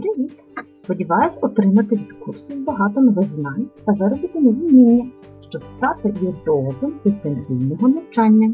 Привіт! Сподіваюсь отримати від курсу багато нових знань та виробити нові вміння, щоб стати відовим дистанційного навчання.